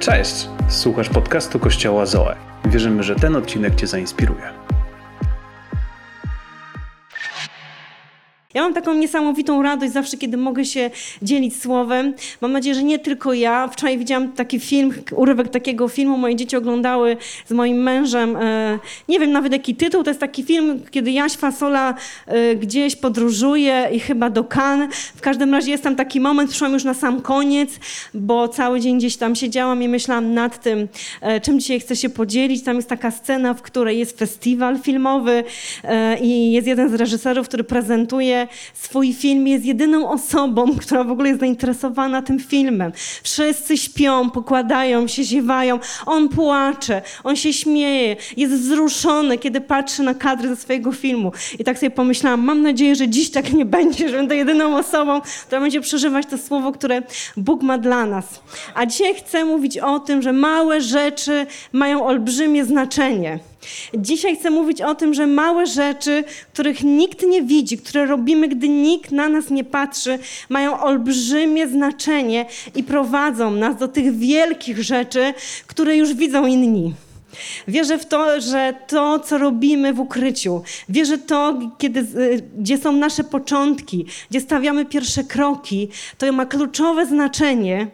Cześć! Słuchasz podcastu Kościoła Zoe. Wierzymy, że ten odcinek Cię zainspiruje. Ja mam taką niesamowitą radość zawsze, kiedy mogę się dzielić słowem. Mam nadzieję, że nie tylko ja. Wczoraj widziałam taki film, urywek takiego filmu. Moje dzieci oglądały z moim mężem. E, nie wiem nawet jaki tytuł. To jest taki film, kiedy Jaś Fasola e, gdzieś podróżuje i chyba do Cannes. W każdym razie jest tam taki moment, przyszłam już na sam koniec, bo cały dzień gdzieś tam siedziałam i myślałam nad tym, e, czym dzisiaj chcę się podzielić. Tam jest taka scena, w której jest festiwal filmowy i jest jeden z reżyserów, który prezentuje swój film, jest jedyną osobą, która w ogóle jest zainteresowana tym filmem. Wszyscy śpią, pokładają się, ziewają. On płacze, on się śmieje, jest wzruszony, kiedy patrzy na kadry ze swojego filmu. I tak sobie pomyślałam, mam nadzieję, że dziś tak nie będzie, że będę jedyną osobą, która będzie przeżywać to słowo, które Bóg ma dla nas. A dzisiaj chcę mówić o tym, że małe rzeczy mają olbrzymie znaczenie. Dzisiaj chcę mówić o tym, że małe rzeczy, których nikt nie widzi, które robimy, gdy nikt na nas nie patrzy, mają olbrzymie znaczenie i prowadzą nas do tych wielkich rzeczy, które już widzą inni. Wierzę w to, że to, co robimy w ukryciu, wierzę w to, kiedy, gdzie są nasze początki, gdzie stawiamy pierwsze kroki, to ma kluczowe znaczenie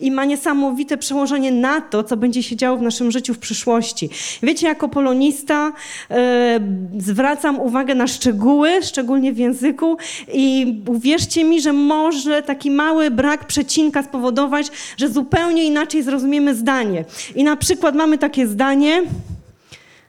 i ma niesamowite przełożenie na to, co będzie się działo w naszym życiu w przyszłości. Wiecie, jako polonista e, zwracam uwagę na szczegóły, szczególnie w języku i uwierzcie mi, że może taki mały brak przecinka spowodować, że zupełnie inaczej zrozumiemy zdanie. I na przykład mamy takie zdanie,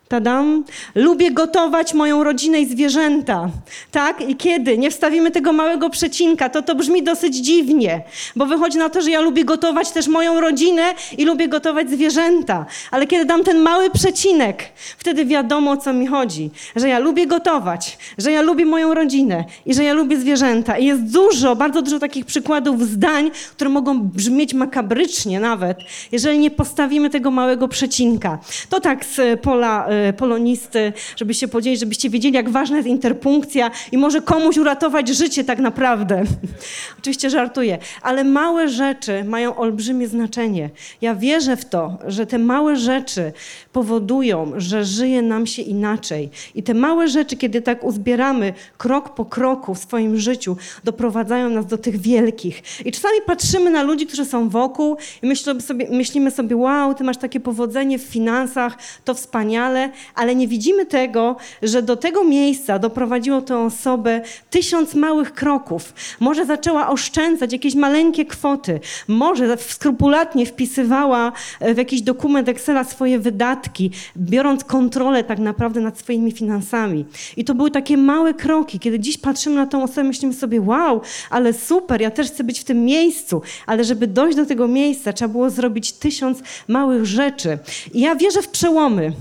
Tadam. Lubię gotować moją rodzinę i zwierzęta. Tak? I kiedy nie wstawimy tego małego przecinka, to to brzmi dosyć dziwnie, bo wychodzi na to, że ja lubię gotować też moją rodzinę i lubię gotować zwierzęta. Ale kiedy dam ten mały przecinek, wtedy wiadomo o co mi chodzi. Że ja lubię gotować, że ja lubię moją rodzinę i że ja lubię zwierzęta. I jest dużo, bardzo dużo takich przykładów zdań, które mogą brzmieć makabrycznie nawet, jeżeli nie postawimy tego małego przecinka. To tak z pola E, polonisty, żeby się podzielić, żebyście wiedzieli, jak ważna jest interpunkcja i może komuś uratować życie tak naprawdę. Oczywiście żartuję, ale małe rzeczy mają olbrzymie znaczenie. Ja wierzę w to, że te małe rzeczy powodują, że żyje nam się inaczej. I te małe rzeczy, kiedy tak uzbieramy krok po kroku w swoim życiu, doprowadzają nas do tych wielkich. I czasami patrzymy na ludzi, którzy są wokół i myślimy sobie, myślimy sobie wow, ty masz takie powodzenie w finansach, to wspaniale, ale nie widzimy tego, że do tego miejsca doprowadziło tę osobę tysiąc małych kroków. Może zaczęła oszczędzać jakieś maleńkie kwoty, może skrupulatnie wpisywała e, w jakiś dokument Excela swoje wydatki, biorąc kontrolę tak naprawdę nad swoimi finansami. I to były takie małe kroki. Kiedy dziś patrzymy na tą osobę, myślimy sobie, wow, ale super, ja też chcę być w tym miejscu. Ale żeby dojść do tego miejsca, trzeba było zrobić tysiąc małych rzeczy. I ja wierzę w przełomy.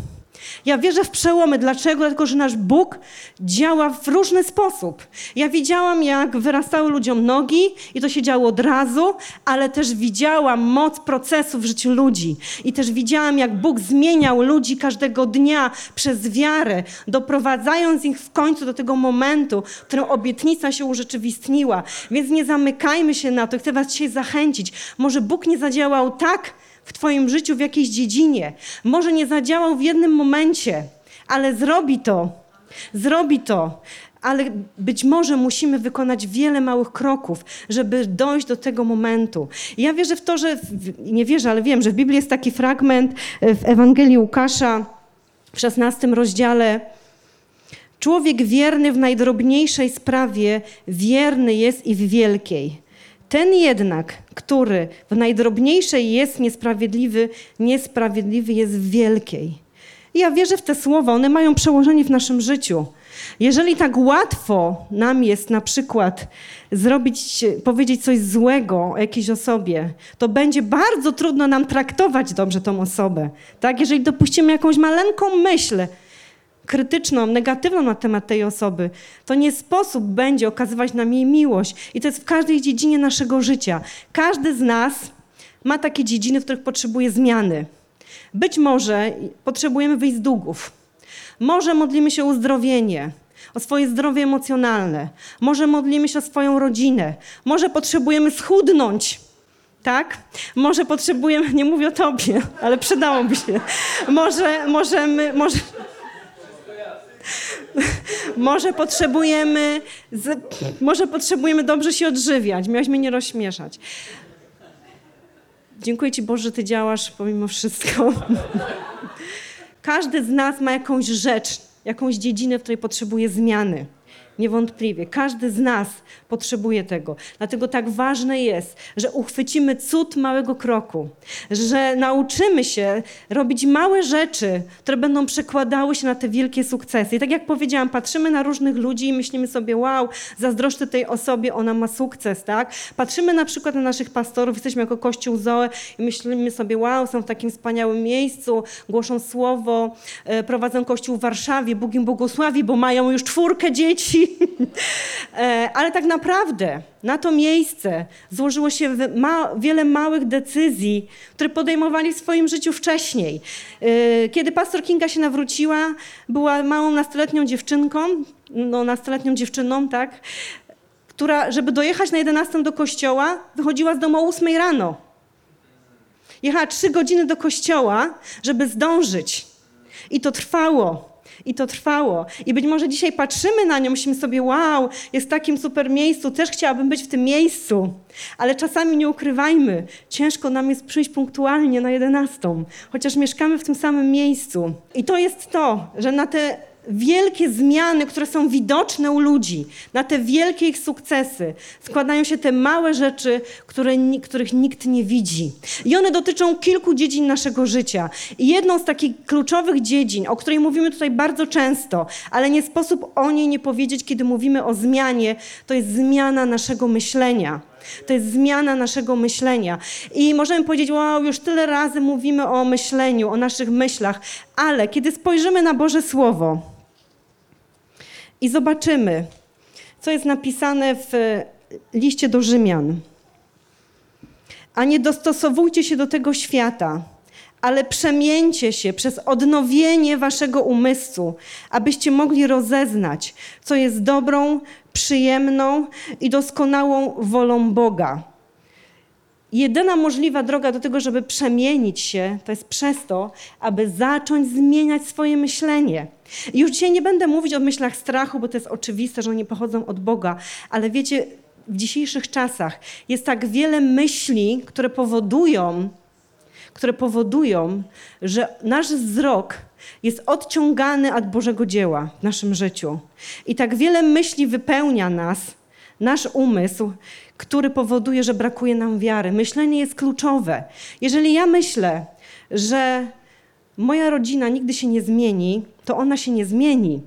Ja wierzę w przełomy. Dlaczego? Dlatego, że nasz Bóg działa w różny sposób. Ja widziałam, jak wyrastały ludziom nogi i to się działo od razu, ale też widziałam moc procesu w życiu ludzi. I też widziałam, jak Bóg zmieniał ludzi każdego dnia przez wiarę, doprowadzając ich w końcu do tego momentu, w którym obietnica się urzeczywistniła. Więc nie zamykajmy się na to. Chcę was dzisiaj zachęcić. Może Bóg nie zadziałał tak, w Twoim życiu w jakiejś dziedzinie. Może nie zadziałał w jednym momencie, ale zrobi to. Zrobi to. Ale być może musimy wykonać wiele małych kroków, żeby dojść do tego momentu. Ja wierzę w to, że, nie wierzę, ale wiem, że w Biblii jest taki fragment e, w Ewangelii Łukasza w 16 rozdziale. Człowiek wierny w najdrobniejszej sprawie, wierny jest i w wielkiej. Ten jednak, który w najdrobniejszej jest niesprawiedliwy, niesprawiedliwy jest w wielkiej. I ja wierzę w te słowa, one mają przełożenie w naszym życiu. Jeżeli tak łatwo nam jest na przykład zrobić, powiedzieć coś złego o jakiejś osobie, to będzie bardzo trudno nam traktować dobrze tą osobę. Tak? Jeżeli dopuścimy jakąś maleńką myśl, krytyczną, negatywną na temat tej osoby, to nie sposób będzie okazywać nam jej miłość. I to jest w każdej dziedzinie naszego życia. Każdy z nas ma takie dziedziny, w których potrzebuje zmiany. Być może potrzebujemy wyjść z długów. Może modlimy się o uzdrowienie, o swoje zdrowie emocjonalne. Może modlimy się o swoją rodzinę. Może potrzebujemy schudnąć tak? Może potrzebujemy, nie mówię o tobie, ale przydałoby się. Może, możemy, może... Może potrzebujemy, z, może potrzebujemy dobrze się odżywiać. Miałaś mnie nie rozśmieszać. Dziękuję Ci Boże, że Ty działasz pomimo wszystko. Każdy z nas ma jakąś rzecz, jakąś dziedzinę, w której potrzebuje zmiany. Niewątpliwie. Każdy z nas potrzebuje tego. Dlatego tak ważne jest, że uchwycimy cud małego kroku, że nauczymy się robić małe rzeczy, które będą przekładały się na te wielkie sukcesy. I tak jak powiedziałam, patrzymy na różnych ludzi i myślimy sobie, wow, zazdroszczę tej osobie, ona ma sukces, tak? Patrzymy na przykład na naszych pastorów, jesteśmy jako Kościół Zoe i myślimy sobie, wow, są w takim wspaniałym miejscu, głoszą słowo, e, prowadzą Kościół w Warszawie, Bóg im błogosławi, bo mają już czwórkę dzieci. E, Ale tak naprawdę na to miejsce złożyło się ma wiele małych decyzji, które podejmowali w swoim życiu wcześniej. E, Kiedy pastor Kinga się nawróciła, była małą nastoletnią dziewczynką, no nastoletnią dziewczyną, tak, która, żeby dojechać na 11 do kościoła, wychodziła z domu o 8 rano. Jechała trzy godziny do kościoła, żeby zdążyć. I to trwało. I to trwało. I być może dzisiaj patrzymy na nią, myślimy sobie, wow, jest w takim super miejscu, też chciałabym być w tym miejscu. Ale czasami nie ukrywajmy, ciężko nam jest przyjść punktualnie na 11, chociaż mieszkamy w tym samym miejscu. I to jest to, że na te wielkie zmiany, które są widoczne u ludzi, na te wielkie ich sukcesy, składają się te małe rzeczy, które, których nikt nie widzi. I one dotyczą kilku dziedzin naszego życia. I jedną z takich kluczowych dziedzin, o której mówimy tutaj bardzo często, ale nie sposób o niej nie powiedzieć, kiedy mówimy o zmianie, to jest zmiana naszego myślenia. To jest zmiana naszego myślenia. I możemy powiedzieć, wow, już tyle razy mówimy o myśleniu, o naszych myślach, ale kiedy spojrzymy na Boże Słowo i zobaczymy, co jest napisane w liście do Rzymian. A nie dostosowujcie się do tego świata, ale przemieńcie się przez odnowienie waszego umysłu, abyście mogli rozeznać, co jest dobrą, przyjemną i doskonałą wolą Boga. Jedyna możliwa droga do tego, żeby przemienić się, to jest przez to, aby zacząć zmieniać swoje myślenie. Już dzisiaj nie będę mówić o myślach strachu, bo to jest oczywiste, że one pochodzą od Boga, ale wiecie, w dzisiejszych czasach jest tak wiele myśli, które powodują, które powodują, że nasz wzrok jest odciągany od Bożego dzieła w naszym życiu. I tak wiele myśli wypełnia nas, nasz umysł, który powoduje, że brakuje nam wiary. Myślenie jest kluczowe. Jeżeli ja myślę, że moja rodzina nigdy się nie zmieni, to ona się nie zmieni.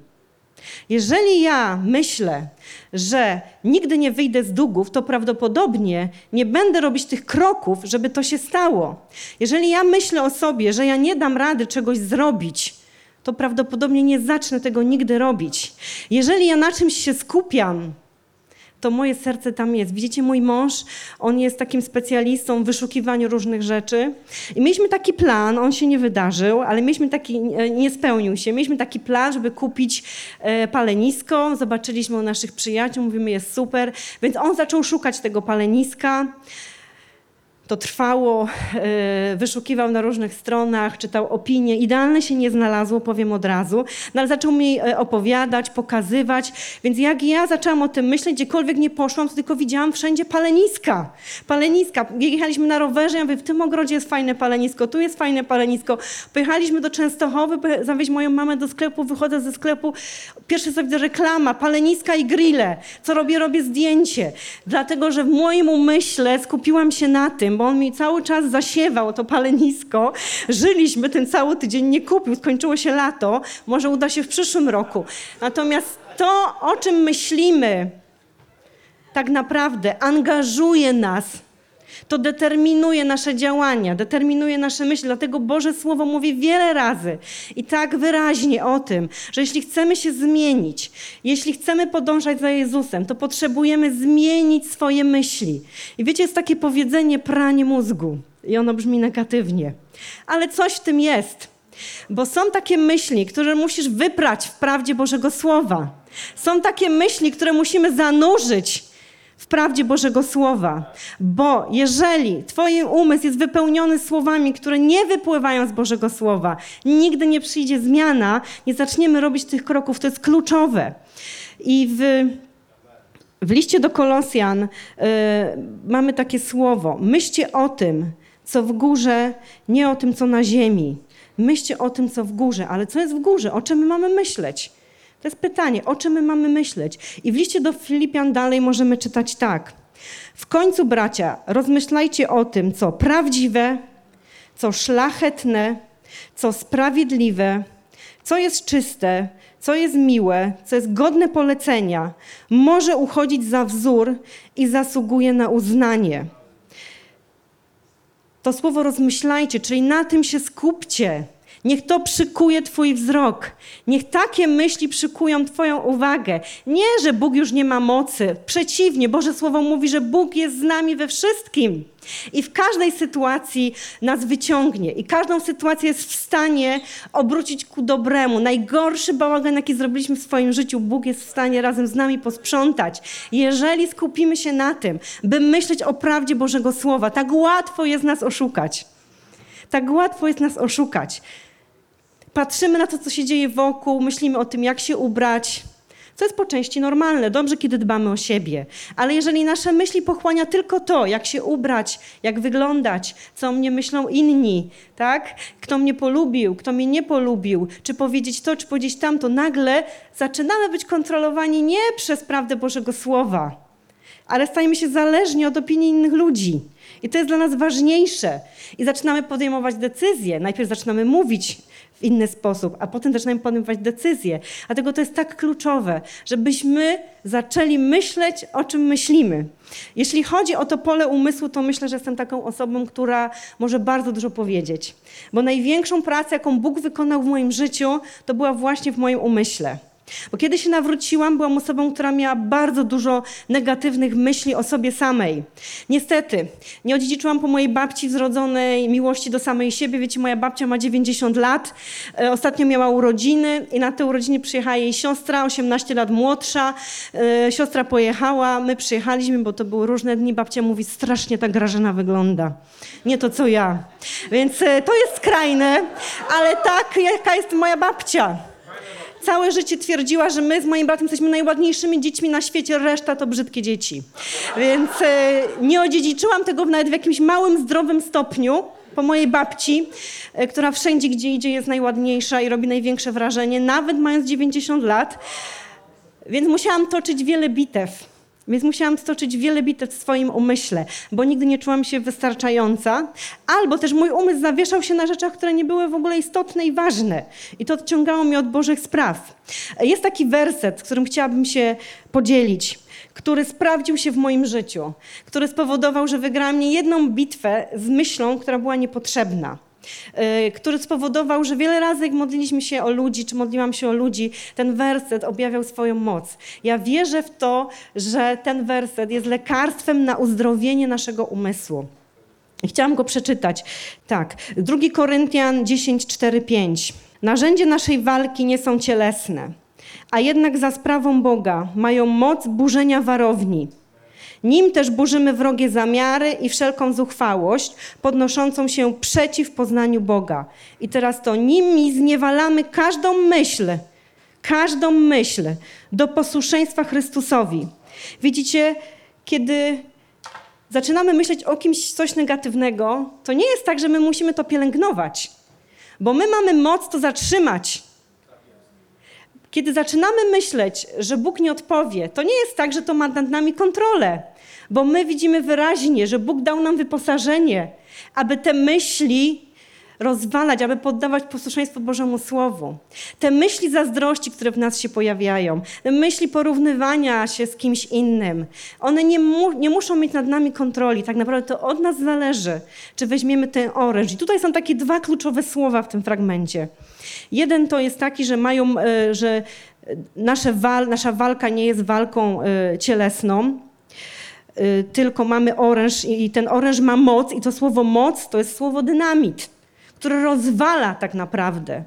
Jeżeli ja myślę, że nigdy nie wyjdę z długów, to prawdopodobnie nie będę robić tych kroków, żeby to się stało. Jeżeli ja myślę o sobie, że ja nie dam rady czegoś zrobić, to prawdopodobnie nie zacznę tego nigdy robić. Jeżeli ja na czymś się skupiam, to moje serce tam jest. Widzicie, mój mąż, on jest takim specjalistą w wyszukiwaniu różnych rzeczy. I mieliśmy taki plan, on się nie wydarzył, ale mieliśmy taki, e, nie spełnił się. Mieliśmy taki plan, żeby kupić e, palenisko. Zobaczyliśmy u naszych przyjaciół, mówimy, jest super. Więc on zaczął szukać tego paleniska. To trwało, e, wyszukiwał na różnych stronach, czytał opinie. Idealne się nie znalazło, powiem od razu, no ale zaczął mi e, opowiadać, pokazywać. Więc jak ja zaczęłam o tym myśleć, gdziekolwiek nie poszłam, to tylko widziałam wszędzie paleniska. Paleniska. Jechaliśmy na rowerze, ja mówię, w tym ogrodzie jest fajne palenisko, tu jest fajne palenisko. Pojechaliśmy do Częstochowy, zawieźć moją mamę do sklepu, wychodzę ze sklepu, pierwszy co widzę reklama, paleniska i grille. Co robię? Robię zdjęcie. Dlatego, że w moim umyśle skupiłam się na tym, bo on mi cały czas zasiewał to palenisko. Żyliśmy, ten cały tydzień nie kupił, skończyło się lato, może uda się w przyszłym roku. Natomiast to, o czym myślimy, tak naprawdę angażuje nas. To determinuje nasze działania, determinuje nasze myśli. Dlatego Boże Słowo mówi wiele razy i tak wyraźnie o tym, że jeśli chcemy się zmienić, jeśli chcemy podążać za Jezusem, to potrzebujemy zmienić swoje myśli. I wiecie, jest takie powiedzenie pranie mózgu i ono brzmi negatywnie, ale coś w tym jest. Bo są takie myśli, które musisz wyprać w prawdzie Bożego Słowa. Są takie myśli, które musimy zanurzyć prawdzie Bożego Słowa. Bo jeżeli Twój umysł jest wypełniony słowami, które nie wypływają z Bożego Słowa, nigdy nie przyjdzie zmiana, nie zaczniemy robić tych kroków. To jest kluczowe. I w, w liście do Kolosjan y, mamy takie słowo: myślcie o tym, co w górze, nie o tym, co na ziemi. Myślcie o tym, co w górze. Ale co jest w górze? O czym my mamy myśleć? To jest pytanie, o czym my mamy myśleć? I w liście do Filipian dalej możemy czytać tak. W końcu, bracia, rozmyślajcie o tym, co prawdziwe, co szlachetne, co sprawiedliwe, co jest czyste, co jest miłe, co jest godne polecenia, może uchodzić za wzór i zasługuje na uznanie. To słowo rozmyślajcie, czyli na tym się skupcie. Niech to przykuje Twój wzrok. Niech takie myśli przykują Twoją uwagę. Nie, że Bóg już nie ma mocy. Przeciwnie, Boże Słowo mówi, że Bóg jest z nami we wszystkim. I w każdej sytuacji nas wyciągnie. I każdą sytuację jest w stanie obrócić ku dobremu. Najgorszy bałagan, jaki zrobiliśmy w swoim życiu, Bóg jest w stanie razem z nami posprzątać. Jeżeli skupimy się na tym, by myśleć o prawdzie Bożego Słowa, tak łatwo jest nas oszukać. Tak łatwo jest nas oszukać. Patrzymy na to, co się dzieje wokół, myślimy o tym, jak się ubrać. Co jest po części normalne, dobrze, kiedy dbamy o siebie. Ale jeżeli nasze myśli pochłania tylko to, jak się ubrać, jak wyglądać, co o mnie myślą inni, tak? Kto mnie polubił, kto mnie nie polubił, czy powiedzieć to, czy powiedzieć tamto, nagle zaczynamy być kontrolowani nie przez prawdę Bożego Słowa, ale stajemy się zależni od opinii innych ludzi. I to jest dla nas ważniejsze. I zaczynamy podejmować decyzje. Najpierw zaczynamy mówić w inny sposób, a potem zaczynamy podejmować decyzje. Dlatego to jest tak kluczowe, żebyśmy zaczęli myśleć, o czym myślimy. Jeśli chodzi o to pole umysłu, to myślę, że jestem taką osobą, która może bardzo dużo powiedzieć. Bo największą pracę, jaką Bóg wykonał w moim życiu, to była właśnie w moim umyśle. Bo kiedy się nawróciłam, byłam osobą, która miała bardzo dużo negatywnych myśli o sobie samej. Niestety, nie odziedziczyłam po mojej babci zrodzonej miłości do samej siebie. Wiecie, moja babcia ma 90 lat, e, ostatnio miała urodziny i na te urodziny przyjechała jej siostra, 18 lat młodsza. E, siostra pojechała, my przyjechaliśmy, bo to były różne dni. Babcia mówi, strasznie ta Grażyna wygląda. Nie to, co ja. Więc e, to jest skrajne, ale tak, jaka jest moja babcia całe życie twierdziła, że my z moim bratem jesteśmy najładniejszymi dziećmi na świecie, reszta to brzydkie dzieci. Więc e, nie odziedziczyłam tego nawet w jakimś małym, zdrowym stopniu po mojej babci, e, która wszędzie, gdzie idzie, jest najładniejsza i robi największe wrażenie, nawet mając 90 lat. Więc musiałam toczyć wiele bitew. Więc musiałam stoczyć wiele bitew w swoim umyśle, bo nigdy nie czułam się wystarczająca, albo też mój umysł zawieszał się na rzeczach, które nie były w ogóle istotne i ważne. I to odciągało mnie od Bożych spraw. Jest taki werset, którym chciałabym się podzielić który sprawdził się w moim życiu, który spowodował, że wygrałam nie jedną bitwę z myślą, która była niepotrzebna. Y, który spowodował, że wiele razy jak modliliśmy się o ludzi, czy modliłam się o ludzi, ten werset objawiał swoją moc. Ja wierzę w to, że ten werset jest lekarstwem na uzdrowienie naszego umysłu. Chciałam go przeczytać. Tak, 2 Koryntian 10, 4, 5. Narzędzie naszej walki nie są cielesne, a jednak za sprawą Boga mają moc burzenia warowni nim też burzymy wrogie zamiary i wszelką zuchwałość podnoszącą się przeciw poznaniu Boga. I teraz to, nimi zniewalamy każdą myśl, każdą myśl do posłuszeństwa Chrystusowi. Widzicie, kiedy zaczynamy myśleć o kimś coś negatywnego, to nie jest tak, że my musimy to pielęgnować, bo my mamy moc to zatrzymać. Kiedy zaczynamy myśleć, że Bóg nie odpowie, to nie jest tak, że to ma nad nami kontrolę, bo my widzimy wyraźnie, że Bóg dał nam wyposażenie, aby te myśli rozwalać, aby poddawać posłuszeństwo Bożemu Słowu. Te myśli zazdrości, które w nas się pojawiają, te myśli porównywania się z kimś innym, one nie, mu, nie muszą mieć nad nami kontroli. Tak naprawdę to od nas zależy, czy weźmiemy ten oręż. I tutaj są takie dwa kluczowe słowa w tym fragmencie. Jeden to jest taki, że mają, e, że nasze wal, nasza walka nie jest walką e, cielesną, e, tylko mamy oręż i ten oręż ma moc i to słowo moc to jest słowo dynamit, które rozwala tak naprawdę.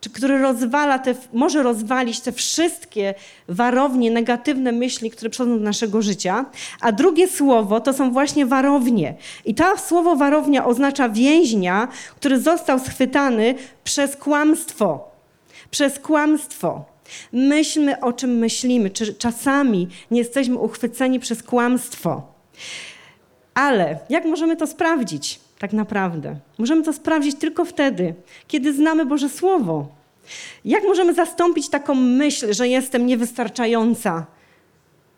czy który rozwala te, może rozwalić te wszystkie warownie, negatywne myśli, które przychodzą do naszego życia. A drugie słowo to są właśnie warownie. I to słowo warownia oznacza więźnia, który został schwytany przez kłamstwo. Przez kłamstwo. Myślmy o czym myślimy, czy czasami nie jesteśmy uchwyceni przez kłamstwo. Ale jak możemy to sprawdzić tak naprawdę? Możemy to sprawdzić tylko wtedy, kiedy znamy Boże Słowo. Jak możemy zastąpić taką myśl, że jestem niewystarczająca,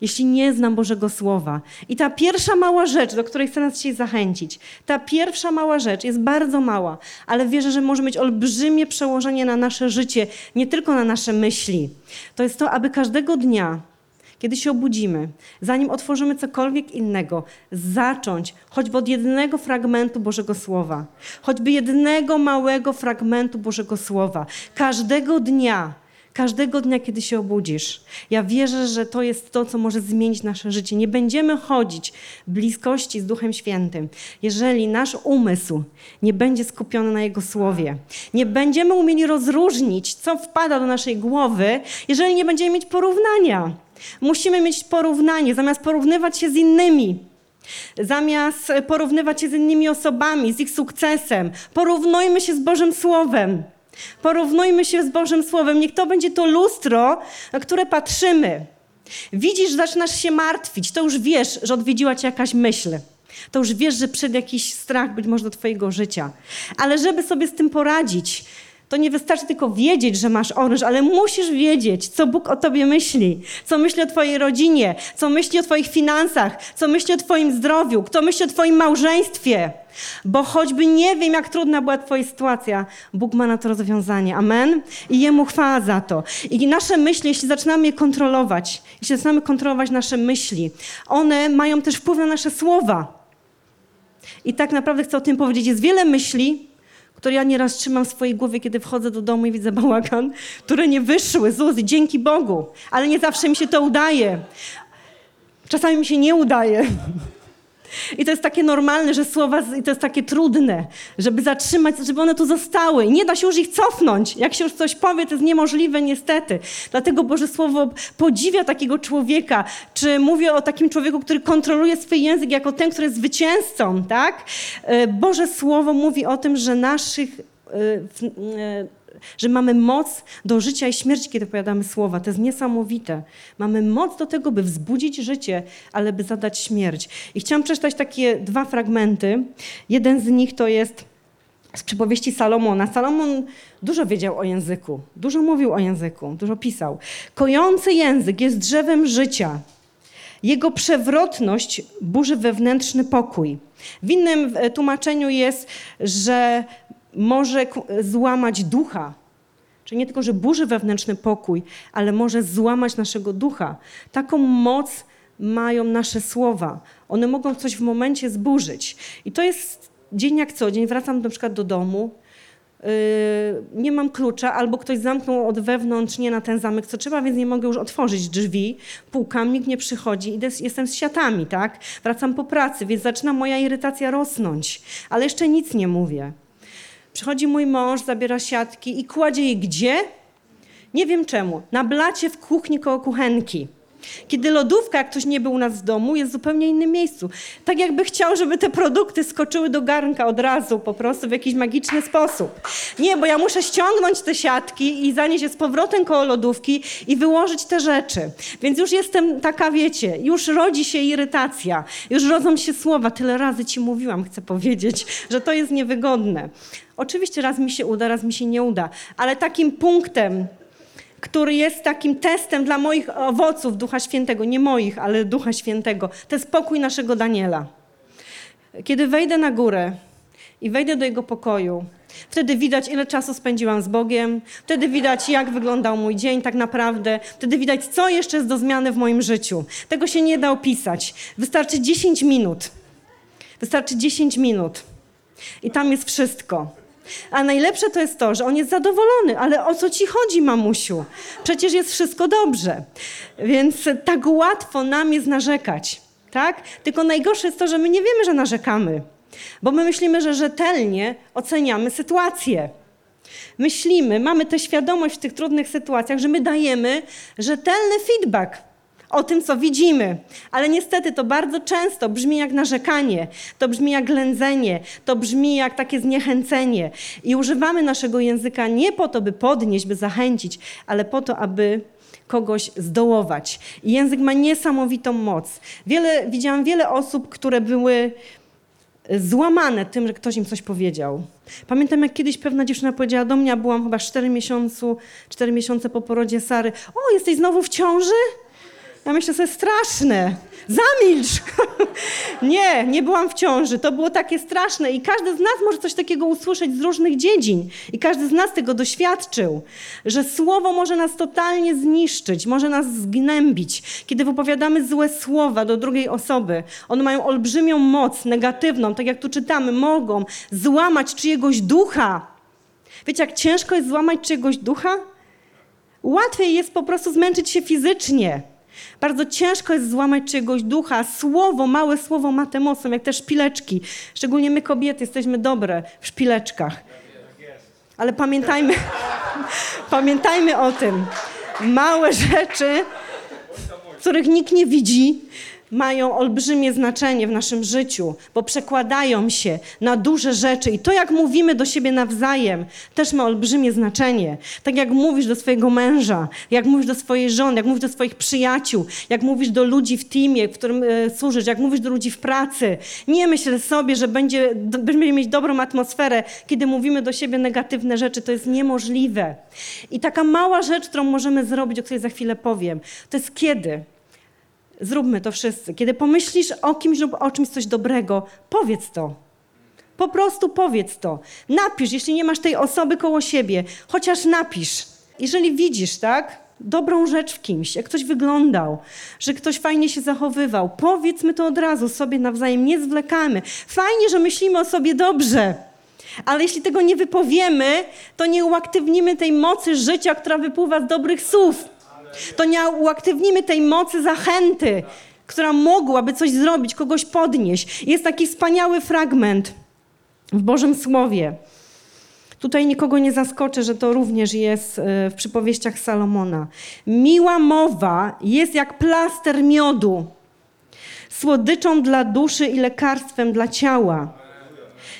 jeśli nie znam Bożego Słowa? I ta pierwsza mała rzecz, do której chcę nas dzisiaj zachęcić, ta pierwsza mała rzecz jest bardzo mała, ale wierzę, że może mieć olbrzymie przełożenie na nasze życie, nie tylko na nasze myśli. To jest to, aby każdego dnia kiedy się obudzimy, zanim otworzymy cokolwiek innego, zacząć choćby od jednego fragmentu Bożego Słowa, choćby jednego małego fragmentu Bożego Słowa, każdego dnia. Każdego dnia, kiedy się obudzisz, ja wierzę, że to jest to, co może zmienić nasze życie. Nie będziemy chodzić w bliskości z Duchem Świętym, jeżeli nasz umysł nie będzie skupiony na Jego Słowie. Nie będziemy umieli rozróżnić, co wpada do naszej głowy, jeżeli nie będziemy mieć porównania. Musimy mieć porównanie, zamiast porównywać się z innymi. Zamiast porównywać się z innymi osobami, z ich sukcesem, porównujmy się z Bożym Słowem. Porównujmy się z Bożym Słowem. Niech to będzie to lustro, na które patrzymy. Widzisz, zaczynasz się martwić, to już wiesz, że odwiedziła cię jakaś myśl. To już wiesz, że przed jakiś strach być może do twojego życia. Ale żeby sobie z tym poradzić, to nie wystarczy tylko wiedzieć, że masz oręż, ale musisz wiedzieć, co Bóg o tobie myśli, co myśli o twojej rodzinie, co myśli o twoich finansach, co myśli o twoim zdrowiu, kto myśli o twoim małżeństwie. Bo choćby nie wiem, jak trudna była twoja sytuacja, Bóg ma na to rozwiązanie. Amen? I Jemu chwała za to. I nasze myśli, jeśli zaczynamy je kontrolować, jeśli zaczynamy kontrolować nasze myśli, one mają też wpływ na nasze słowa. I tak naprawdę chcę o tym powiedzieć. Jest wiele myśli, które ja nieraz trzymam w swojej głowie, kiedy wchodzę do domu i widzę bałagan, które nie wyszły z Uzy, dzięki Bogu. Ale nie zawsze mi się to udaje. Czasami mi się nie udaje. I to jest takie normalne, że słowa, i to jest takie trudne, żeby zatrzymać, żeby one tu zostały. Nie da się już ich cofnąć. Jak się już coś powie, to jest niemożliwe niestety. Dlatego Boże Słowo podziwia takiego człowieka, czy mówię o takim człowieku, który kontroluje swój język jako ten, który jest zwycięzcą, tak? E, Boże Słowo mówi o tym, że naszych e, e, że mamy moc do życia i śmierci, kiedy powiadamy słowa. To jest niesamowite. Mamy moc do tego, by wzbudzić życie, ale by zadać śmierć. I chciałam przeczytać takie dwa fragmenty. Jeden z nich to jest z przypowieści Salomona. Salomon dużo wiedział o języku, dużo mówił o języku, dużo pisał. Kojący język jest drzewem życia. Jego przewrotność burzy wewnętrzny pokój. W innym e, tłumaczeniu jest, że może złamać ducha. Czyli nie tylko, że burzy wewnętrzny pokój, ale może złamać naszego ducha. Taką moc mają nasze słowa. One mogą coś w momencie zburzyć. I to jest dzień jak co dzień. Wracam na przykład do domu, yy, nie mam klucza, albo ktoś zamknął od wewnątrz nie na ten zamek, co trzeba, więc nie mogę już otworzyć drzwi. Pukam, nikt nie przychodzi, idę, jestem z siatami, tak? Wracam po pracy, więc zaczyna moja irytacja rosnąć. Ale jeszcze nic nie mówię. Przychodzi mój mąż, zabiera siatki i kładzie je gdzie? Nie wiem czemu. Na blacie w kuchni koło kuchenki. Kiedy lodówka, jak ktoś nie był u nas w domu, jest w zupełnie innym miejscu. Tak jakby chciał, żeby te produkty skoczyły do garnka od razu, po prostu w jakiś magiczny sposób. Nie, bo ja muszę ściągnąć te siatki i zanieść je z powrotem koło lodówki i wyłożyć te rzeczy. Więc już jestem taka, wiecie, już rodzi się irytacja, już rodzą się słowa. Tyle razy ci mówiłam, chcę powiedzieć, że to jest niewygodne. Oczywiście raz mi się uda, raz mi się nie uda, ale takim punktem, który jest takim testem dla moich owoców Ducha Świętego, nie moich, ale Ducha Świętego, to jest pokój naszego Daniela. Kiedy wejdę na górę i wejdę do jego pokoju, Wtedy widać, ile czasu spędziłam z Bogiem, wtedy widać, jak wyglądał mój dzień tak naprawdę, wtedy widać, co jeszcze jest do zmiany w moim życiu. Tego się nie da opisać. Wystarczy 10 minut. Wystarczy 10 minut. I tam jest wszystko. A najlepsze to jest to, że on jest zadowolony, ale o co ci chodzi, mamusiu? Przecież jest wszystko dobrze. Więc tak łatwo nam jest narzekać, tak? Tylko najgorsze jest to, że my nie wiemy, że narzekamy, bo my myślimy, że rzetelnie oceniamy sytuację. myślimy, mamy tę świadomość w tych trudnych sytuacjach, że my dajemy rzetelny feedback o tym, co widzimy. Ale niestety to bardzo często brzmi jak narzekanie, to brzmi jak ględzenie, to brzmi jak takie zniechęcenie. I używamy naszego języka nie po to, by podnieść, by zachęcić, ale po to, aby kogoś zdołować. I język ma niesamowitą moc. Wiele, widziałam wiele osób, które były złamane tym, że ktoś im coś powiedział. Pamiętam, jak kiedyś pewna dziewczyna powiedziała do mnie, byłam chyba 4, miesiącu, 4 miesiące po porodzie Sary, o, jesteś znowu w ciąży? Ja myślę sobie, straszne, zamilcz. nie, nie byłam w ciąży, to było takie straszne i każdy z nas może coś takiego usłyszeć z różnych dziedzin i każdy z nas tego doświadczył, że słowo może nas totalnie zniszczyć, może nas zgnębić. Kiedy wypowiadamy złe słowa do drugiej osoby, one mają olbrzymią moc negatywną, tak jak tu czytamy, mogą złamać czyjegoś ducha. Wiecie, jak ciężko jest złamać czyjegoś ducha? Łatwiej jest po prostu zmęczyć się fizycznie. Bardzo ciężko jest złamać czyjegoś ducha. Słowo, małe słowo ma są jak te szpileczki. Szczególnie my kobiety jesteśmy dobre w szpileczkach. Ale pamiętajmy, pamiętajmy o tym. Małe rzeczy, których nikt nie widzi, mają olbrzymie znaczenie w naszym życiu, bo przekładają się na duże rzeczy i to, jak mówimy do siebie nawzajem, też ma olbrzymie znaczenie. Tak jak mówisz do swojego męża, jak mówisz do swojej żony, jak mówisz do swoich przyjaciół, jak mówisz do ludzi w teamie, w którym e, służysz, jak mówisz do ludzi w pracy. Nie myśl sobie, że będzie, będziemy mieć dobrą atmosferę, kiedy mówimy do siebie negatywne rzeczy. To jest niemożliwe. I taka mała rzecz, którą możemy zrobić, o której za chwilę powiem, to jest kiedy Zróbmy to wszyscy. Kiedy pomyślisz o kimś lub o czymś coś dobrego, powiedz to. Po prostu powiedz to. Napisz, jeśli nie masz tej osoby koło siebie, chociaż napisz. Jeżeli widzisz, tak, dobrą rzecz w kimś, jak ktoś wyglądał, że ktoś fajnie się zachowywał, powiedzmy to od razu sobie nawzajem, nie zwlekamy. Fajnie, że myślimy o sobie dobrze. Ale jeśli tego nie wypowiemy, to nie uaktywnimy tej mocy życia, która wypływa z dobrych słów to nie uaktywnimy tej mocy zachęty, która mogłaby coś zrobić, kogoś podnieść. Jest taki wspaniały fragment w Bożym Słowie. Tutaj nikogo nie zaskoczę, że to również jest e, w przypowieściach Salomona. Miła mowa jest jak plaster miodu, słodyczą dla duszy i lekarstwem dla ciała.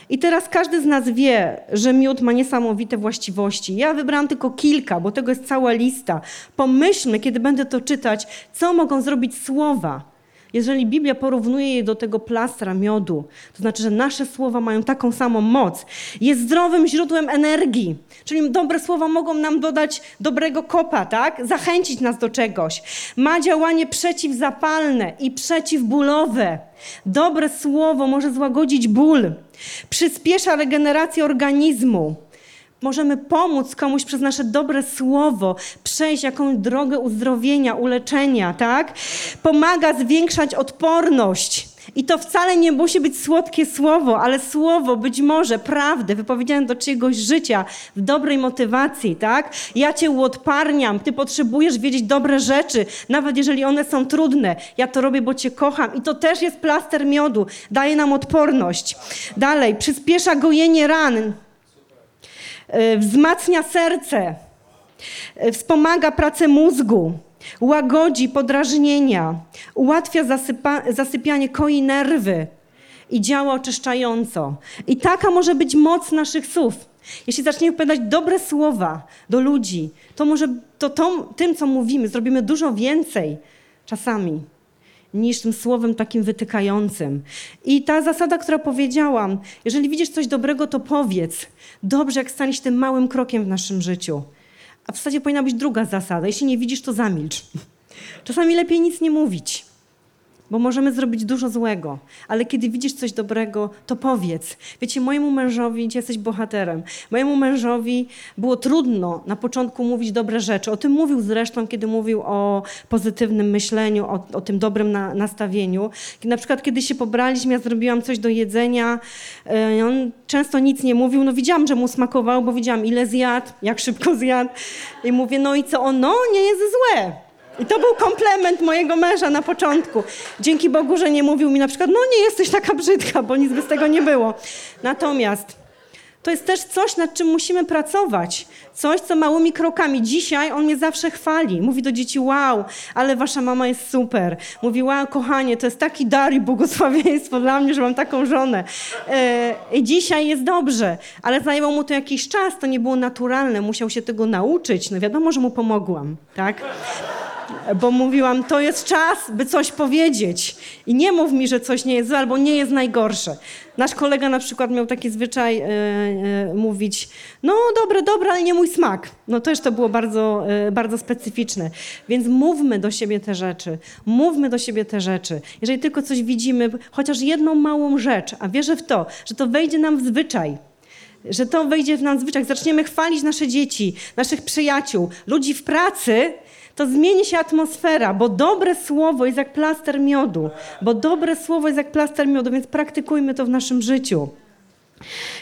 I teraz każdy z nas wie, że miód ma niesamowite właściwości. Ja wybrałam tylko kilka, bo tego jest cała lista. Pomyślmy, kiedy będę to czytać, co mogą zrobić słowa. Jeżeli Biblia porównuje je do tego plastra miodu, to znaczy, że nasze słowa mają taką samą moc. Jest zdrowym źródłem energii, czyli dobre słowa mogą nam dodać dobrego kopa, tak? Zachęcić nas do czegoś. Ma działanie przeciwzapalne i przeciwbólowe. Dobre słowo może złagodzić ból, przyspiesza regenerację organizmu. Możemy pomóc komuś przez nasze dobre słowo przejść jakąś drogę uzdrowienia, uleczenia, tak? Pomaga zwiększać odporność. I to wcale nie musi być słodkie słowo, ale słowo być może prawdę wypowiedziane do czyjegoś życia w dobrej motywacji, tak? Ja cię uodparniam, ty potrzebujesz wiedzieć dobre rzeczy, nawet jeżeli one są trudne. Ja to robię, bo cię kocham. I to też jest plaster miodu, daje nam odporność. Dalej, przyspiesza gojenie ran, e, wzmacnia serce, e, wspomaga pracę mózgu, łagodzi podrażnienia, ułatwia zasypa, zasypianie, koi nerwy i działa oczyszczająco. I taka może być moc naszych słów. Jeśli zaczniemy powiedzieć dobre słowa do ludzi, to może to, tym, co mówimy, zrobimy dużo więcej czasami niż tym słowem takim wytykającym. I ta zasada, która powiedziałam, jeżeli widzisz coś dobrego, to powiedz. Dobrze, jak staniesz tym małym krokiem w naszym życiu. A w zasadzie powinna być druga zasada. Jeśli nie widzisz, to zamilcz. Czasami lepiej nic nie mówić, bo możemy zrobić dużo złego, ale kiedy widzisz coś dobrego, to powiedz. Wiecie, mojemu mężowi, jesteś bohaterem, mojemu mężowi było trudno na początku mówić dobre rzeczy. O tym mówił zresztą, kiedy mówił o pozytywnym myśleniu, o, o tym dobrym na, nastawieniu. Na przykład, kiedy się pobraliśmy, ja zrobiłam coś do jedzenia, yy, on często nic nie mówił. No widziałam, że mu smakowało, bo widziałam, ile zjadł, jak szybko zjadł. I mówię, no i co? O, no, nie jest złe. I to był komplement mojego męża na początku. Dzięki Bogu, że nie mówił mi na przykład, no nie jesteś taka brzydka, bo nic by z tego nie było. Natomiast to jest też coś, nad czym musimy pracować. Coś, co małymi krokami. Dzisiaj on mnie zawsze chwali. Mówi do dzieci, wow, ale wasza mama jest super. Mówi, wow, kochanie, to jest taki dar i błogosławieństwo dla mnie, że mam taką żonę. I dzisiaj jest dobrze, ale zajęło mu to jakiś czas, to nie było naturalne, musiał się tego nauczyć. No wiadomo, że mu pomogłam, tak? Bo mówiłam, to jest czas, by coś powiedzieć. I nie mów mi, że coś nie jest złe albo nie jest najgorsze. Nasz kolega na przykład miał taki zwyczaj e, e, mówić, no dobre, dobre, ale nie mój smak. No też to było bardzo, e, bardzo specyficzne. Więc mówmy do siebie te rzeczy. Mówmy do siebie te rzeczy. Jeżeli tylko coś widzimy, chociaż jedną małą rzecz, a wierzę w to, że to wejdzie nam w zwyczaj, że to wejdzie w nas w zwyczaj, zaczniemy chwalić nasze dzieci, naszych przyjaciół, ludzi w pracy, to zmieni się atmosfera, bo dobre słowo jest jak plaster miodu, bo dobre słowo jest jak plaster miodu, więc praktykujmy to w naszym życiu.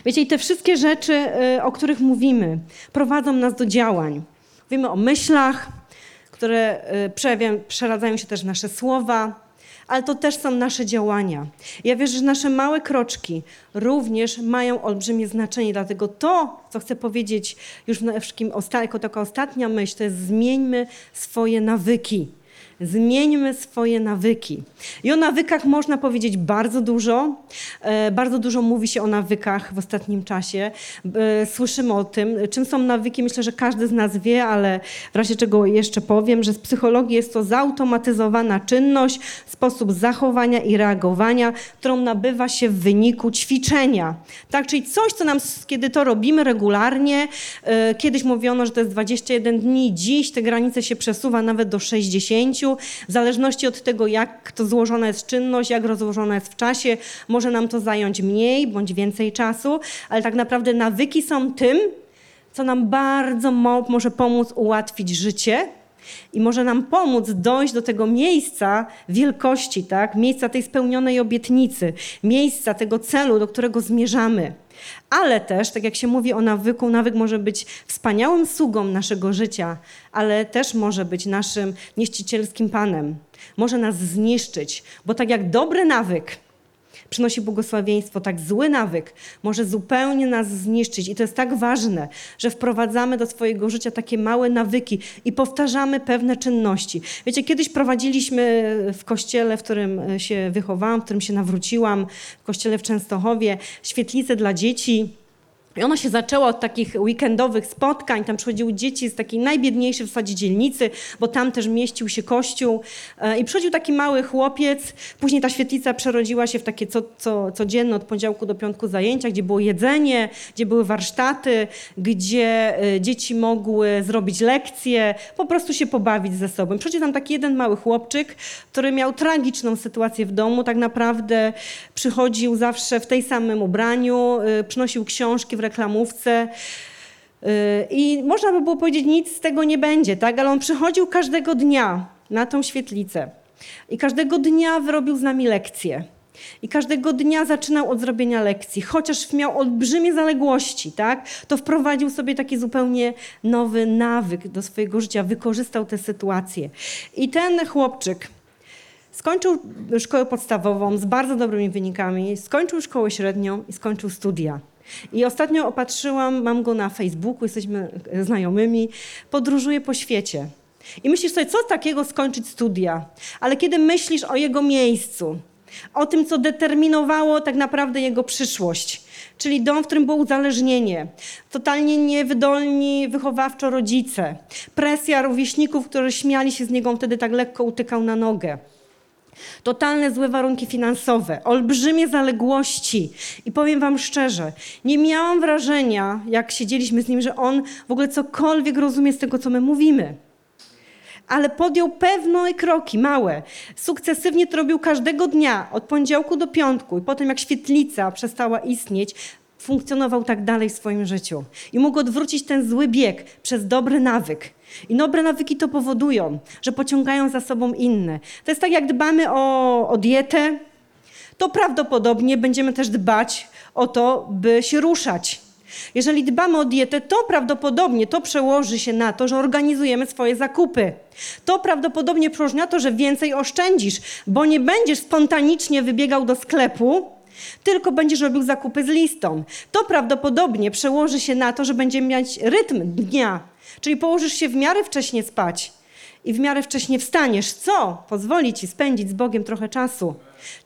Wiecie, i te wszystkie rzeczy, y, o których mówimy, prowadzą nas do działań. Mówimy o myślach, które y, przeradzają się też w nasze słowa, ale to też są nasze działania. Ja wierzę, że nasze małe kroczki również mają olbrzymie znaczenie, dlatego to, co chcę powiedzieć już w jako taka ostatnia myśl, to jest zmieńmy swoje nawyki. Zmieńmy swoje nawyki. I o nawykach można powiedzieć bardzo dużo. E, bardzo dużo mówi się o nawykach w ostatnim czasie. E, słyszymy o tym. Czym są nawyki? Myślę, że każdy z nas wie, ale w razie czego jeszcze powiem, że z psychologii jest to zautomatyzowana czynność, sposób zachowania i reagowania, którą nabywa się w wyniku ćwiczenia. Tak, czyli coś, co nam, kiedy to robimy regularnie, e, kiedyś mówiono, że to jest 21 dni, dziś te granice się przesuwa nawet do 60 w zależności od tego, jak to złożona jest czynność, jak rozłożona jest w czasie, może nam to zająć mniej bądź więcej czasu, ale tak naprawdę nawyki są tym, co nam bardzo może pomóc ułatwić życie i może nam pomóc dojść do tego miejsca wielkości, tak? miejsca tej spełnionej obietnicy, miejsca tego celu, do którego zmierzamy. Ale też, tak jak się mówi o nawyku, nawyk może być wspaniałym sługą naszego życia, ale też może być naszym niszczycielskim panem. Może nas zniszczyć, bo tak jak dobry nawyk przynosi błogosławieństwo, tak zły nawyk może zupełnie nas zniszczyć. I to jest tak ważne, że wprowadzamy do swojego życia takie małe nawyki i powtarzamy pewne czynności. Wiecie, kiedyś prowadziliśmy w kościele, w którym się wychowałam, w którym się nawróciłam, w kościele w Częstochowie, świetlicę dla dzieci. I ona się zaczęła od takich weekendowych spotkań. Tam przychodziły dzieci z takiej najbiedniejszej w zasadzie dzielnicy, bo tam też mieścił się kościół. E, I przychodził taki mały chłopiec. Później ta świetlica przerodziła się w takie co, co, codzienne od poniedziałku do piątku zajęcia, gdzie było jedzenie, gdzie były warsztaty, gdzie e, dzieci mogły zrobić lekcje, po prostu się pobawić ze sobą. Przychodził tam taki jeden mały chłopczyk, który miał tragiczną sytuację w domu. Tak naprawdę przychodził zawsze w tej samym ubraniu, e, przynosił książki reklamówce. Y, I można by było powiedzieć, nic z tego nie będzie, tak? Ale on przychodził każdego dnia na tą świetlicę i każdego dnia wyrobił z nami lekcje. I każdego dnia zaczynał od zrobienia lekcji, chociaż miał olbrzymie zaległości, tak? To wprowadził sobie taki zupełnie nowy nawyk do swojego życia, wykorzystał tę sytuację. I ten chłopczyk skończył szkołę podstawową z bardzo dobrymi wynikami, skończył szkołę średnią i skończył studia. I ostatnio opatrzyłam, mam go na Facebooku, jesteśmy znajomymi, podróżuje po świecie. I myślisz sobie, co takiego skończyć studia? Ale kiedy myślisz o jego miejscu, o tym, co determinowało tak naprawdę jego przyszłość, czyli dom, w którym było uzależnienie, totalnie niewydolni wychowawczo rodzice, presja rówieśników, którzy śmiali się z niego, wtedy tak lekko utykał na nogę. Totalne złe warunki finansowe, olbrzymie zaległości. I powiem Wam szczerze, nie miałam wrażenia, jak siedzieliśmy z nim, że on w ogóle cokolwiek rozumie z tego, co my mówimy. Ale podjął pewne kroki, małe. Sukcesywnie to robił każdego dnia, od poniedziałku do piątku. I potem, jak świetlica przestała istnieć, funkcjonował tak dalej w swoim życiu. I mógł odwrócić ten zły bieg przez dobry nawyk. I dobre nawyki to powodują, że pociągają za sobą inne. To jest tak, jak dbamy o, o dietę, to prawdopodobnie będziemy też dbać o to, by się ruszać. Jeżeli dbamy o dietę, to prawdopodobnie to przełoży się na to, że organizujemy swoje zakupy. To prawdopodobnie przełoży na to, że więcej oszczędzisz, bo nie będziesz spontanicznie wybiegał do sklepu, Tylko będziesz robił zakupy z listą. To prawdopodobnie przełoży się na to, że będziemy mieć rytm dnia. Czyli położysz się w miarę wcześnie spać i w miarę wcześnie wstaniesz, co pozwoli ci spędzić z Bogiem trochę czasu.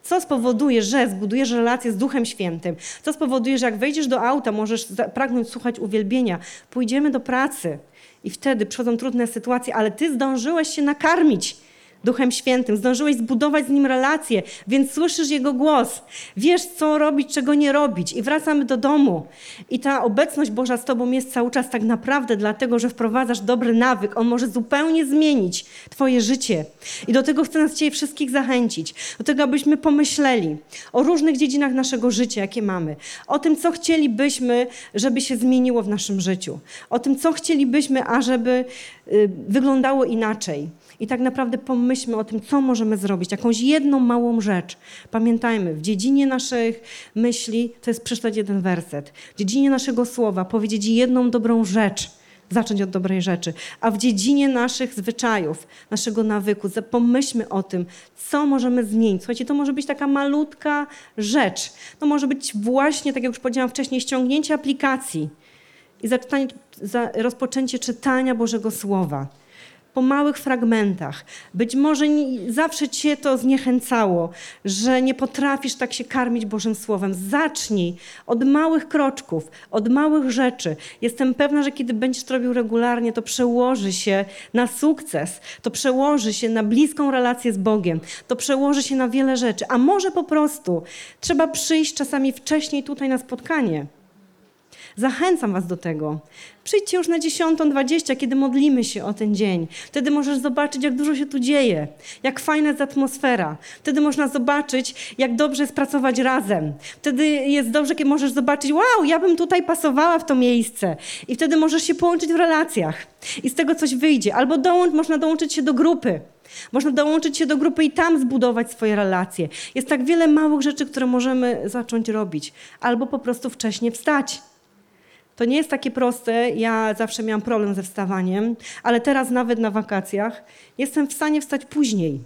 Co spowoduje, że zbudujesz relację z Duchem Świętym. Co spowoduje, że jak wejdziesz do auta, możesz pragnąć słuchać uwielbienia. Pójdziemy do pracy i wtedy przychodzą trudne sytuacje, ale ty zdążyłeś się nakarmić. Duchem Świętym, zdążyłeś zbudować z Nim relację, więc słyszysz Jego głos. Wiesz, co robić, czego nie robić i wracamy do domu. I ta obecność Boża z Tobą jest cały czas tak naprawdę dlatego, że wprowadzasz dobry nawyk. On może zupełnie zmienić Twoje życie. I do tego chcę nas dzisiaj wszystkich zachęcić. Do tego, abyśmy pomyśleli o różnych dziedzinach naszego życia, jakie mamy. O tym, co chcielibyśmy, żeby się zmieniło w naszym życiu. O tym, co chcielibyśmy, ażeby y, wyglądało inaczej. I tak naprawdę pomyślmy o tym, co możemy zrobić, jakąś jedną małą rzecz. Pamiętajmy, w dziedzinie naszych myśli to jest przeczytać jeden werset. W dziedzinie naszego słowa powiedzieć jedną dobrą rzecz, zacząć od dobrej rzeczy. A w dziedzinie naszych zwyczajów, naszego nawyku, pomyślmy o tym, co możemy zmienić. Słuchajcie, to może być taka malutka rzecz. To może być właśnie, tak jak już powiedziałam wcześniej, ściągnięcie aplikacji i za, rozpoczęcie czytania Bożego Słowa po małych fragmentach. Być może nie, zawsze cię to zniechęcało, że nie potrafisz tak się karmić Bożym Słowem. Zacznij od małych kroczków, od małych rzeczy. Jestem pewna, że kiedy będziesz to robił regularnie, to przełoży się na sukces, to przełoży się na bliską relację z Bogiem, to przełoży się na wiele rzeczy. A może po prostu trzeba przyjść czasami wcześniej tutaj na spotkanie. Zachęcam Was do tego. Przyjdźcie już na 10.20, kiedy modlimy się o ten dzień. Wtedy możesz zobaczyć, jak dużo się tu dzieje, jak fajna jest atmosfera. Wtedy można zobaczyć, jak dobrze jest pracować razem. Wtedy jest dobrze, kiedy możesz zobaczyć, wow, ja bym tutaj pasowała w to miejsce. I wtedy możesz się połączyć w relacjach. I z tego coś wyjdzie. Albo dołącz, można dołączyć się do grupy. Można dołączyć się do grupy i tam zbudować swoje relacje. Jest tak wiele małych rzeczy, które możemy zacząć robić. Albo po prostu wcześniej wstać. To nie jest takie proste. Ja zawsze miałam problem ze wstawaniem, ale teraz nawet na wakacjach jestem w stanie wstać później.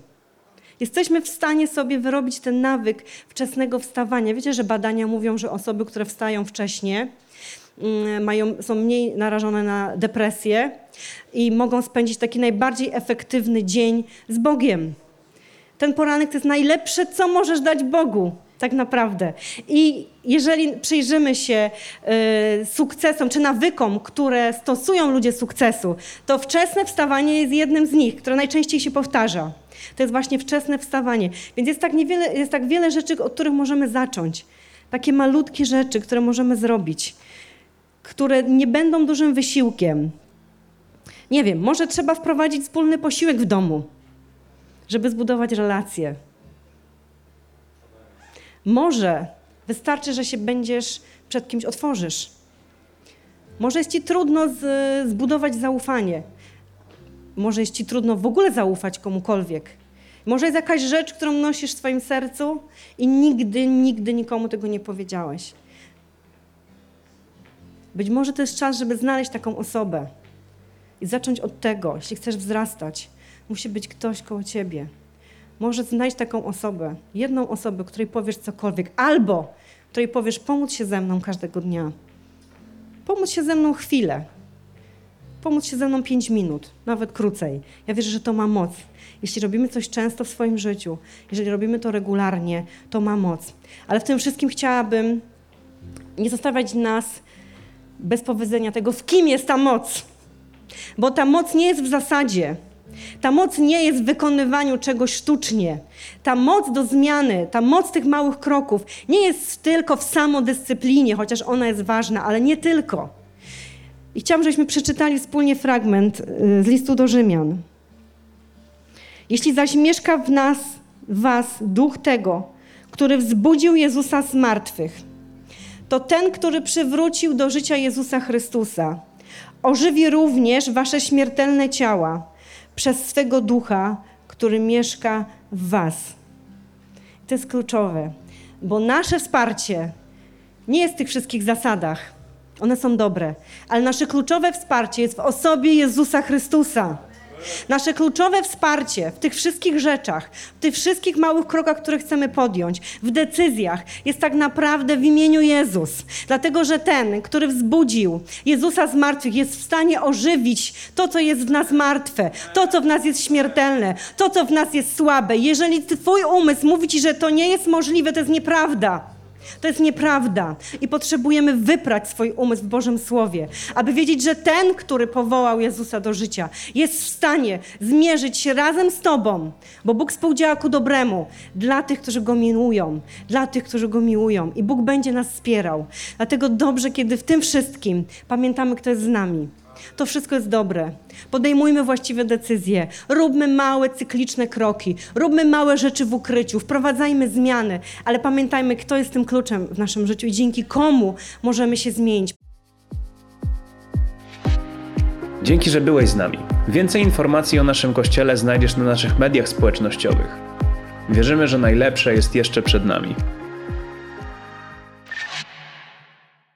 Jesteśmy w stanie sobie wyrobić ten nawyk wczesnego wstawania. Wiecie, że badania mówią, że osoby, które wstają wcześnie, mm, mają, są mniej narażone na depresję i mogą spędzić taki najbardziej efektywny dzień z Bogiem. Ten poranek to jest najlepsze, co możesz dać Bogu, tak naprawdę. I jeżeli przyjrzymy się y, sukcesom czy nawykom, które stosują ludzie sukcesu, to wczesne wstawanie jest jednym z nich, które najczęściej się powtarza. To jest właśnie wczesne wstawanie. Więc jest tak, niewiele, jest tak wiele rzeczy, od których możemy zacząć. Takie malutkie rzeczy, które możemy zrobić, które nie będą dużym wysiłkiem. Nie wiem, może trzeba wprowadzić wspólny posiłek w domu żeby zbudować relacje. Może wystarczy, że się będziesz przed kimś otworzysz. Może jest ci trudno z, zbudować zaufanie. Może jest ci trudno w ogóle zaufać komukolwiek. Może jest jakaś rzecz, którą nosisz w swoim sercu i nigdy, nigdy nikomu tego nie powiedziałeś. Być może to jest czas, żeby znaleźć taką osobę i zacząć od tego, jeśli chcesz wzrastać. Musi być ktoś koło ciebie. Może znajdź taką osobę, jedną osobę, której powiesz cokolwiek, albo której powiesz, pomóc się ze mną każdego dnia. Pomóc się ze mną chwilę. Pomóc się ze mną pięć minut, nawet krócej. Ja wierzę, że to ma moc. Jeśli robimy coś często w swoim życiu, jeżeli robimy to regularnie, to ma moc. Ale w tym wszystkim chciałabym nie zostawiać nas bez powiedzenia tego, w kim jest ta moc. Bo ta moc nie jest w zasadzie. Ta moc nie jest w wykonywaniu czegoś sztucznie. Ta moc do zmiany, ta moc tych małych kroków nie jest tylko w samodyscyplinie, chociaż ona jest ważna, ale nie tylko. I chciałam, żebyśmy przeczytali wspólnie fragment y, z listu do Rzymian. Jeśli zaś mieszka w nas, w was duch tego, który wzbudził Jezusa z martwych, to ten, który przywrócił do życia Jezusa Chrystusa, ożywi również wasze śmiertelne ciała przez swego ducha, który mieszka w was. To jest kluczowe, bo nasze wsparcie nie jest w tych wszystkich zasadach. One są dobre, ale nasze kluczowe wsparcie jest w osobie Jezusa Chrystusa. Nasze kluczowe wsparcie w tych wszystkich rzeczach, w tych wszystkich małych krokach, które chcemy podjąć, w decyzjach, jest tak naprawdę w imieniu Jezus. Dlatego, że ten, który wzbudził Jezusa z martwych, jest w stanie ożywić to, co jest w nas martwe, to, co w nas jest śmiertelne, to, co w nas jest słabe. Jeżeli Twój umysł mówi Ci, że to nie jest możliwe, to jest nieprawda. To jest nieprawda i potrzebujemy wyprać swój umysł w Bożym Słowie, aby wiedzieć, że ten, który powołał Jezusa do życia, jest w stanie zmierzyć się razem z Tobą, bo Bóg współdziała ku dobremu dla tych, którzy Go miłują, dla tych, którzy Go miłują i Bóg będzie nas wspierał. Dlatego dobrze, kiedy w tym wszystkim pamiętamy, kto jest z nami. To wszystko jest dobre. Podejmujmy właściwe decyzje, róbmy małe, cykliczne kroki, róbmy małe rzeczy w ukryciu, wprowadzajmy zmiany, ale pamiętajmy, kto jest tym kluczem w naszym życiu i dzięki komu możemy się zmienić. Dzięki, że byłeś z nami. Więcej informacji o naszym kościele znajdziesz na naszych mediach społecznościowych. Wierzymy, że najlepsze jest jeszcze przed nami.